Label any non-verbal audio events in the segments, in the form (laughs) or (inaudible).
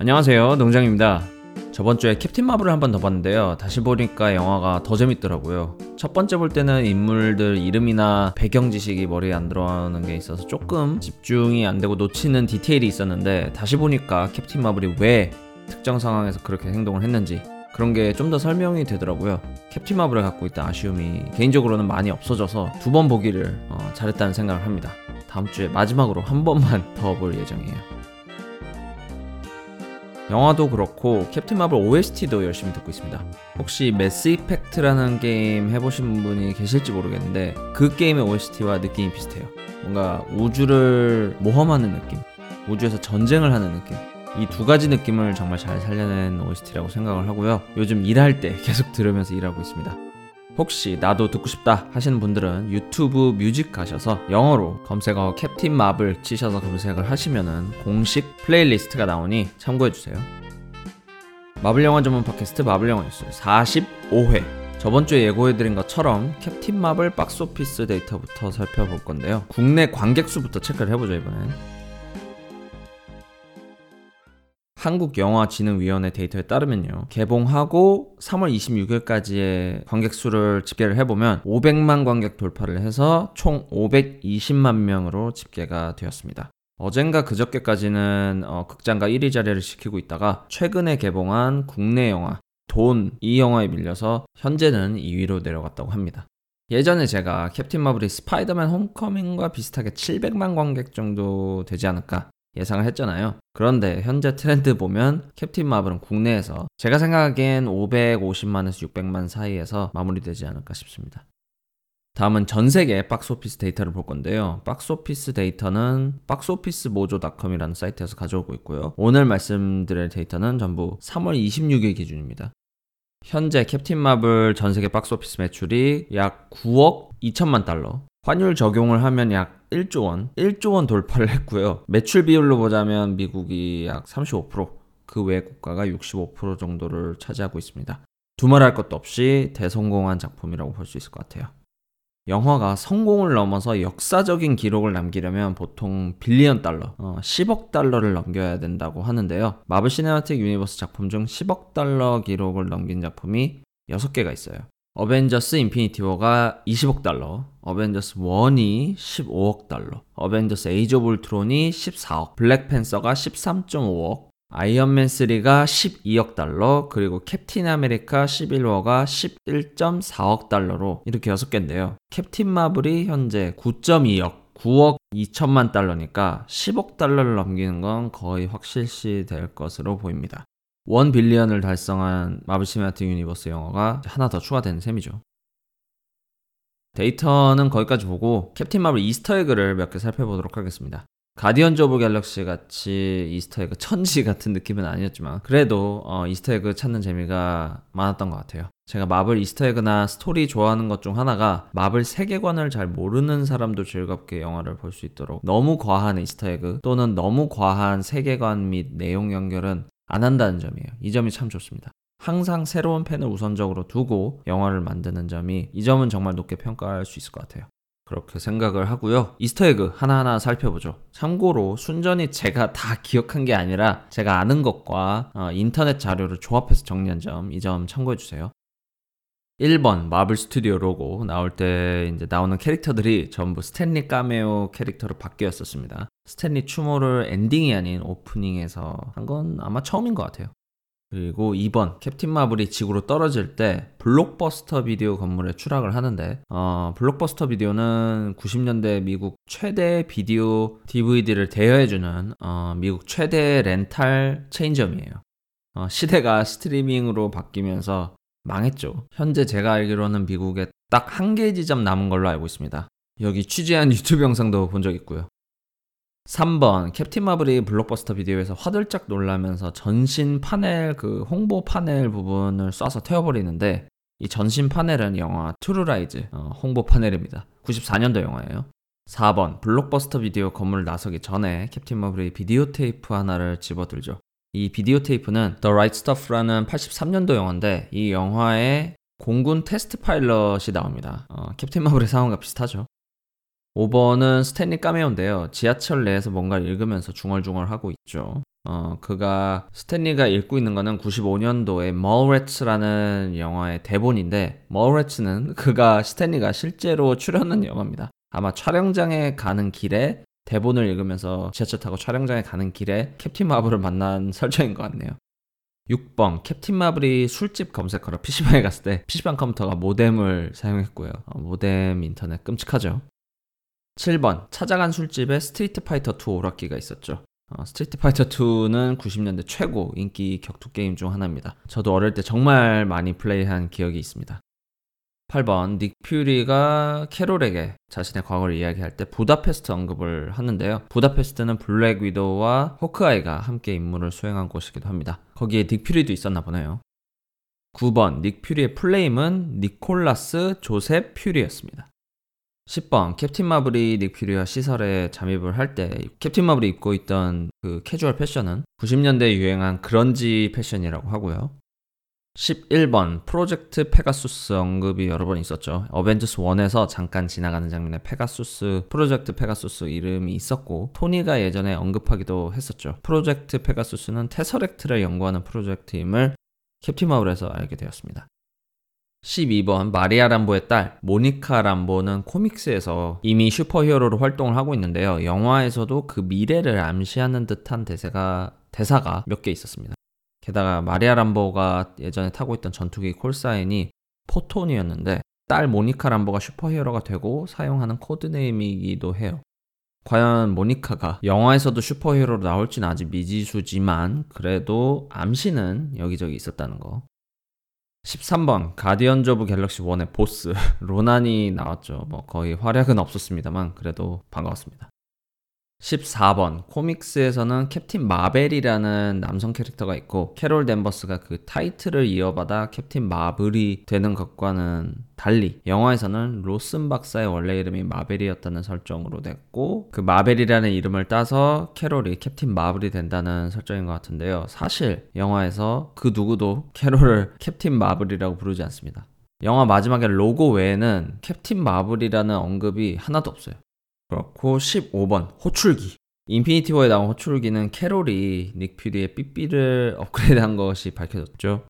안녕하세요 농장입니다 저번 주에 캡틴 마블을 한 번 더 봤는데요 다시 보니까 영화가 더 재밌더라고요 첫 번째 볼 때는 인물들 이름이나 배경 지식이 머리에 안 들어가는 게 있어서 조금 집중이 안 되고 놓치는 디테일이 있었는데 다시 보니까 캡틴 마블이 왜 특정 상황에서 그렇게 행동을 했는지 그런 게 좀 더 설명이 되더라고요. 캡틴 마블에 갖고 있던 아쉬움이 개인적으로는 많이 없어져서 두 번 보기를 어, 잘했다는 생각을 합니다. 다음 주에 마지막으로 한 번만 더 볼 예정이에요. 영화도 그렇고 캡틴 마블 OST도 열심히 듣고 있습니다. 혹시 매스 이펙트라는 게임 해보신 분이 계실지 모르겠는데 그 게임의 OST와 느낌이 비슷해요. 뭔가 우주를 모험하는 느낌, 우주에서 전쟁을 하는 느낌. 이 두 가지 느낌을 정말 잘 살려낸 OST라고 생각을 하고요. 요즘 일할 때 계속 들으면서 일하고 있습니다. 혹시 나도 듣고 싶다 하시는 분들은 유튜브 뮤직 가셔서 영어로 검색어 캡틴 마블 치셔서 검색을 하시면은 공식 playlist가 나오니 참고해 주세요. 마블 영화 전문 팟캐스트 마블 영화 뉴스 45회. 저번 주에 예고해드린 것처럼 캡틴 마블 박스오피스 데이터부터 살펴볼 건데요. 국내 관객 수부터 체크를 해보죠 이번엔. 한국영화진흥위원회 데이터에 따르면요. 개봉하고 3월 26일까지의 관객 수를 집계를 해보면 500만 관객 돌파를 해서 총 520만 명으로 집계가 되었습니다. 어젠가 그저께까지는 어, 극장가 1위 자리를 지키고 있다가 최근에 개봉한 국내 영화 돈 이 영화에 밀려서 현재는 2위로 내려갔다고 합니다. 예전에 제가 캡틴 마블이 스파이더맨 홈커밍과 비슷하게 700만 관객 정도 되지 않을까 예상을 했잖아요. 그런데 현재 트렌드 보면 캡틴 마블은 국내에서 제가 생각하기엔 550만에서 600만 사이에서 마무리되지 않을까 싶습니다. 다음은 전 세계 박스오피스 데이터를 볼 건데요. 박스오피스 데이터는 박스오피스모조닷컴이라는 사이트에서 가져오고 있고요. 오늘 말씀드릴 데이터는 전부 3월 26일 기준입니다. 현재 캡틴 마블 전 세계 박스오피스 매출이 약 9억 2천만 달러, 환율 적용을 하면 약 1조 원, 1조 원 돌파를 (laughs) 했고요. 매출 비율로 보자면 미국이 약 35%, 그 외 국가가 65% 정도를 차지하고 있습니다. 두말할 것도 없이 대성공한 작품이라고 볼 수 있을 것 같아요. 영화가 성공을 넘어서 역사적인 기록을 남기려면 보통 billion 달러, 어, 10억 달러를 넘겨야 된다고 하는데요. 마블 시네마틱 유니버스 작품 중 10억 달러 기록을 넘긴 작품이 6개가 있어요. 어벤져스 인피니티 워가 20억 달러, 어벤져스 1이 15억 달러, 어벤져스 에이지 오브 울트론이 14억, 블랙팬서가 13.5억, 아이언맨 3가 12억 달러, 그리고 캡틴 아메리카 11워가 11.4억 달러로 이렇게 6개인데요. 캡틴 마블이 현재 9.2억, 9억 2천만 달러니까 10억 달러를 넘기는 건 거의 확실시 될 것으로 보입니다. one billion을 달성한 마블 시네마틱 유니버스 영화가 하나 더 추가되는 셈이죠. 데이터는 거기까지 보고 캡틴 마블 이스터에그를 몇 개 살펴보도록 하겠습니다. 가디언즈 오브 갤럭시 같이 이스터에그 천지 (laughs) 같은 느낌은 아니었지만 그래도 어, 이스터에그 찾는 재미가 많았던 것 같아요. 제가 마블 이스터에그나 스토리 좋아하는 것 중 하나가 마블 세계관을 잘 모르는 사람도 즐겁게 영화를 볼 수 있도록 너무 과한 이스터에그 또는 너무 과한 세계관 및 내용 연결은 안 한다는 점이에요. 이 점이 참 좋습니다. 항상 새로운 팬을 우선적으로 두고 영화를 만드는 점이 이 점은 정말 높게 평가할 수 있을 것 같아요. 그렇게 생각을 하고요. 이스터에그 하나하나 살펴보죠. 참고로 순전히 제가 다 기억한 게 아니라 제가 아는 것과 어, 인터넷 자료를 조합해서 정리한 점, 이 점 참고해 주세요. 1번 마블 스튜디오 로고 나올 때 이제 나오는 캐릭터들이 전부 스탠리 까메오 캐릭터로 바뀌었었습니다. 스탠리 추모를 엔딩이 아닌 오프닝에서 한 건 아마 처음인 것 같아요. 그리고 2번 캡틴 마블이 지구로 떨어질 때 블록버스터 비디오 건물에 추락을 하는데 어, 블록버스터 비디오는 90년대 미국 최대 비디오 DVD를 대여해주는 어, 미국 최대 렌탈 체인점이에요. 어, 시대가 스트리밍으로 바뀌면서 망했죠. 현재 제가 알기로는 미국에 딱 한개 지점 남은 걸로 알고 있습니다. 여기 취재한 (laughs) 유튜브 영상도 본 적 있고요. 3번 캡틴 마블이 블록버스터 비디오에서 화들짝 놀라면서 전신 패널 그 홍보 패널 부분을 쏴서 태워버리는데 이 전신 패널은 영화 True Lies 어, 홍보 패널입니다. 94년도 영화예요. 4번 블록버스터 비디오 건물 나서기 전에 캡틴 마블이 비디오 테이프 하나를 집어들죠. 이 비디오 테이프는 The Right Stuff라는 83년도 영화인데 이 영화에 공군 테스트 파일럿이 나옵니다. 어, 캡틴 마블의 상황과 비슷하죠. 5번은 스탠리 까메오인데요. 지하철 내에서 뭔가를 읽으면서 중얼중얼 하고 있죠. 어, 그가 스탠리가 읽고 있는 거는 95년도에 Mallrats라는 영화의 대본인데 Mallrats는 그가 스탠리가 실제로 출연한 영화입니다. 아마 촬영장에 가는 길에 대본을 읽으면서 지하철 타고 촬영장에 가는 길에 캡틴 마블을 만난 설정인 것 같네요. 6번 캡틴 마블이 술집 검색하러 PC방에 갔을 때 PC방 컴퓨터가 모뎀을 사용했고요. 어, 모뎀 인터넷 끔찍하죠. 7번 찾아간 술집에 스트리트 파이터 2 오락기가 있었죠. 어, 스트리트 파이터 2는 90년대 최고 인기 격투 게임 중 하나입니다. 저도 어릴 때 정말 많이 플레이한 기억이 있습니다. 8번 닉 퓨리가 캐롤에게 자신의 과거를 이야기할 때 부다페스트 언급을 하는데요. 부다페스트는 블랙 위도우와 호크아이가 함께 임무를 수행한 곳이기도 합니다. 거기에 닉 퓨리도 있었나 보네요. 9번 닉 퓨리의 full name은 니콜라스 조셉 퓨리였습니다. 10번 캡틴 마블이 닉 퓨리와 시설에 잠입을 할 때 캡틴 마블이 입고 있던 그 캐주얼 패션은 90년대에 유행한 그런지 패션이라고 하고요. 11번 프로젝트 페가수스 언급이 여러 번 있었죠. 어벤져스 1에서 잠깐 지나가는 장면에 페가수스 프로젝트 페가수스 이름이 있었고 토니가 예전에 언급하기도 했었죠. 프로젝트 페가수스는 테서렉트를 연구하는 프로젝트임을 캡틴 마블에서 알게 되었습니다. 12번 마리아 람보의 딸 모니카 람보는 comics에서 이미 슈퍼히어로로 활동을 하고 있는데요. 영화에서도 그 미래를 암시하는 듯한 대사가 대사가 몇 개 있었습니다. 게다가 마리아 람보가 예전에 타고 있던 전투기 call sign이 포톤이었는데 딸 모니카 람보가 슈퍼히어로가 되고 사용하는 code name이기도 해요. 과연 모니카가 영화에서도 슈퍼히어로로 나올지는 아직 미지수지만 그래도 암시는 여기저기 있었다는 거. 13번 가디언즈 오브 갤럭시 1의 보스 (laughs) 로난이 나왔죠. 뭐 거의 활약은 없었습니다만 그래도 반가웠습니다. 14번 comics에서는 캡틴 마벨이라는 남성 캐릭터가 있고 캐롤 댄버스가 그 타이틀을 이어받아 캡틴 마블이 되는 것과는 달리 영화에서는 로슨 박사의 원래 이름이 마벨이었다는 설정으로 됐고 그 마벨이라는 이름을 따서 캐롤이 캡틴 마블이 된다는 설정인 것 같은데요. 사실 영화에서 그 누구도 캐롤을 캡틴 마블이라고 부르지 않습니다. 영화 마지막에 로고 외에는 캡틴 마블이라는 언급이 하나도 없어요. 그렇고 15번 호출기 인피니티 워에 나온 호출기는 캐롤이 닉 퓨리의 삐삐를 업그레이드한 것이 밝혀졌죠.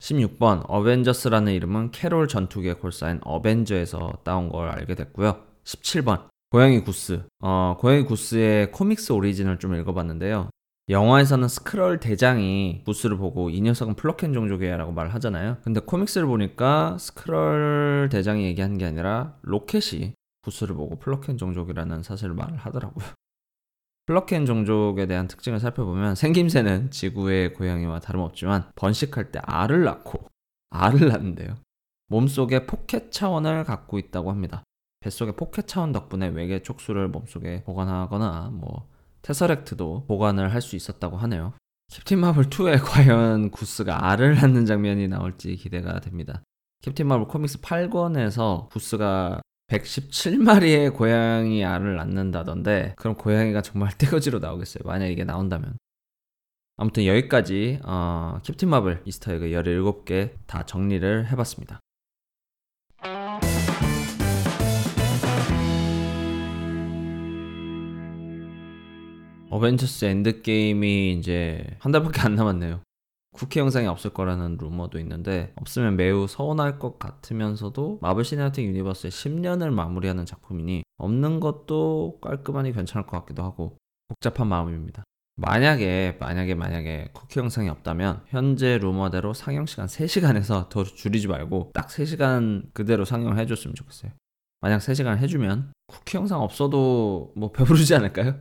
16번 어벤져스라는 이름은 캐롤 전투기의 call sign 어벤져에서 따온 걸 알게 됐고요. 17번 고양이 구스 어, 고양이 구스의 comics origin을 좀 읽어봤는데요. 영화에서는 스크럴 대장이 구스를 보고 이 녀석은 플러켄 종족이야 라고 말을 하잖아요. 근데 comics를 보니까 스크럴 대장이 얘기한 게 아니라 로켓이 구스를 보고 플러켄 종족이라는 사실을 말을 하더라고요. (laughs) 플러켄 종족에 대한 특징을 살펴보면 생김새는 지구의 고양이와 다름없지만 번식할 때 알을 낳고 알을 낳는데요. 몸속에 포켓 차원을 갖고 있다고 합니다. 뱃속에 포켓 차원 덕분에 외계 촉수를 몸속에 보관하거나 뭐 테서렉트도 보관을 할 수 있었다고 하네요. 캡틴 마블 2에 과연 구스가 알을 낳는 장면이 나올지 기대가 됩니다. 캡틴 마블 comics 8권에서 구스가 117마리의 고양이 알을 낳는다던데 그럼 고양이가 정말 (laughs) 떼거지로 나오겠어요. 만약 이게 나온다면. 아무튼 여기까지 어, 캡틴 마블 Easter egg 17개 다 정리를 해봤습니다. 어벤져스 엔드게임이 이제 한 달밖에 안 남았네요. 쿠키 영상이 없을 거라는 루머도 있는데 없으면 매우 서운할 것 같으면서도 마블 시네마틱 유니버스의 10년을 마무리하는 작품이니 없는 것도 깔끔하니 괜찮을 것 같기도 하고 복잡한 마음입니다. 만약에 만약에 만약에 쿠키 영상이 없다면 현재 루머대로 상영 시간 3시간에서 더 줄이지 말고 딱 3시간 그대로 상영을 해줬으면 좋겠어요. 만약 3시간 해주면 쿠키 영상 없어도 뭐 배부르지 않을까요?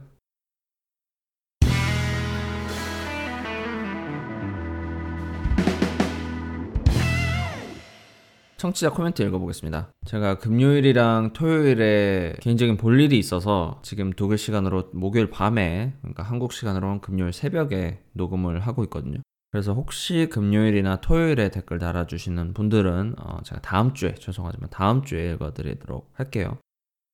청취자 코멘트 읽어보겠습니다. 제가 금요일이랑 토요일에 개인적인 볼 일이 있어서 지금 독일 시간으로 목요일 밤에, 그러니까 한국 시간으로는 금요일 새벽에 녹음을 하고 있거든요. 그래서 혹시 금요일이나 토요일에 댓글 달아주시는 분들은 어 제가 다음 주에 죄송하지만 다음 주에 읽어드리도록 할게요.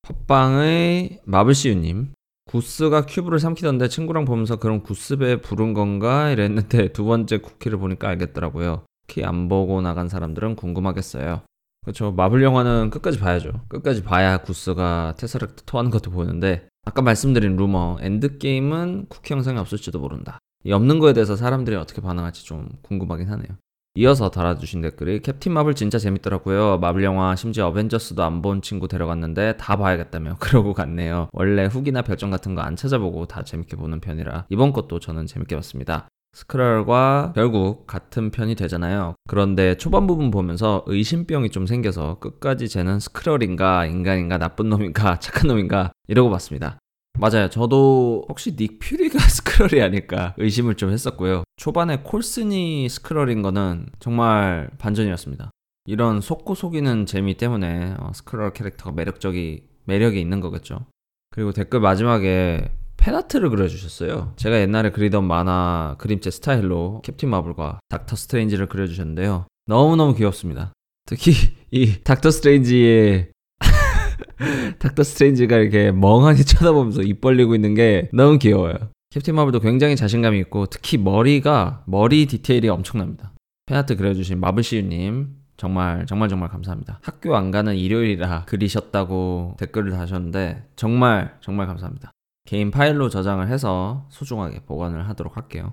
팟빵의 마블시우님 구스가 큐브를 삼키던데 친구랑 보면서 그런 구스배 부른 건가 이랬는데 두 번째 쿠키를 보니까 알겠더라고요. 특히 안 보고 나간 사람들은 궁금하겠어요. 그렇죠. 마블 영화는 끝까지 봐야죠. 끝까지 봐야 구스가 테서렉트 토하는 것도 보는데 아까 말씀드린 루머 엔드게임은 쿠키 영상이 없을지도 모른다. 이 없는 거에 대해서 사람들이 어떻게 반응할지 좀 궁금하긴 하네요. 이어서 달아주신 댓글이 캡틴 마블 진짜 재밌더라고요. 마블 영화 심지어 어벤져스도 안 본 친구 데려갔는데 다 봐야겠다며 (laughs) 그러고 갔네요. 원래 후기나 별점 같은 거 안 찾아보고 다 재밌게 보는 편이라 이번 것도 저는 재밌게 봤습니다. 스크럴과 결국 같은 편이 되잖아요. 그런데 초반 부분 보면서 의심병이 좀 생겨서 끝까지 쟤는 스크럴인가 인간인가 나쁜 놈인가 (laughs) 착한 놈인가 이러고 봤습니다. 맞아요. 저도 혹시 닉 퓨리가 (laughs) 스크럴이 아닐까 의심을 좀 했었고요. 초반에 콜슨이 스크럴인 거는 정말 반전이었습니다. 이런 속고 속이는 재미 때문에 어, 스크럴 캐릭터가 매력적이 매력이 있는 거겠죠. 그리고 댓글 마지막에 팬아트를 그려주셨어요. 제가 옛날에 그리던 만화 그림체 스타일로 캡틴 마블과 닥터 스트레인지를 그려주셨는데요. 너무너무 귀엽습니다. 특히 (laughs) 이 닥터 스트레인지의 (laughs) 닥터 스트레인지가 이렇게 멍하니 (laughs) 쳐다보면서 입 벌리고 있는 게 너무 귀여워요. 캡틴 마블도 굉장히 자신감이 있고 특히 머리가 머리 디테일이 엄청납니다. 팬아트 그려주신 마블시유님 정말 정말 정말 감사합니다. 학교 안 가는 일요일이라 그리셨다고 댓글을 다셨는데 정말 정말 감사합니다. 개인 파일로 저장을 해서 소중하게 보관을 하도록 할게요.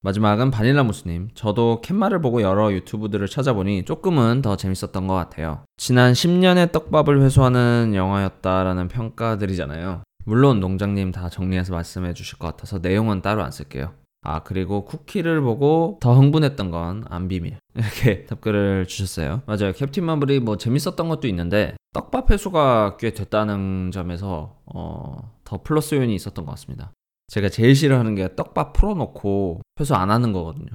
마지막은 바닐라 무스님. 저도 캔마를 보고 여러 유튜브들을 찾아보니 조금은 더 재밌었던 것 같아요. 지난 10년의 떡밥을 회수하는 영화였다라는 평가들이잖아요. 물론 농장님 다 정리해서 말씀해 주실 것 같아서 내용은 따로 안 쓸게요. 아, 그리고 쿠키를 보고 더 흥분했던 건 안 비밀. (laughs) 이렇게 답글을 주셨어요. 맞아요. 캡틴 마블이 뭐 재밌었던 것도 있는데, 떡밥 회수가 꽤 됐다는 점에서, 어, 더 플러스 요인이 있었던 것 같습니다. 제가 제일 싫어하는 게 떡밥 풀어놓고 회수 안 하는 거거든요.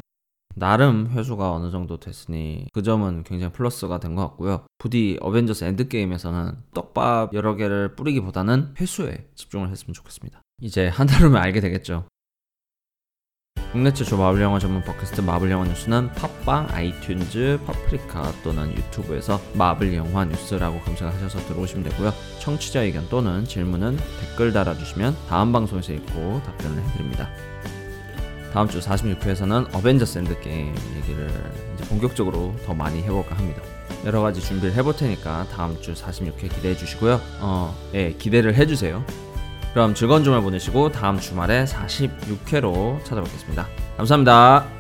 나름 회수가 어느 정도 됐으니 그 점은 굉장히 플러스가 된 것 같고요. 부디 어벤져스 엔드게임에서는 떡밥 여러 개를 뿌리기보다는 회수에 집중을 했으면 좋겠습니다. 이제 한 달후면 알게 되겠죠. 국내 최초 마블 영화 전문 팟캐스트 마블 영화 뉴스는 팟빵, 아이튠즈, 파프리카 또는 유튜브에서 마블 영화 뉴스라고 검색하셔서 들어오시면 되고요. 청취자 의견 또는 질문은 댓글 달아주시면 다음 방송에서 읽고 답변을 해드립니다. 다음 주 46회에서는 어벤져스 엔드게임 얘기를 이제 본격적으로 더 많이 해볼까 합니다. 여러 가지 준비를 해볼 테니까 다음 주 46회 기대해 주시고요. 어, 예, 기대를 해주세요. 그럼 즐거운 주말 보내시고 다음 주말에 46회로 찾아뵙겠습니다. 감사합니다.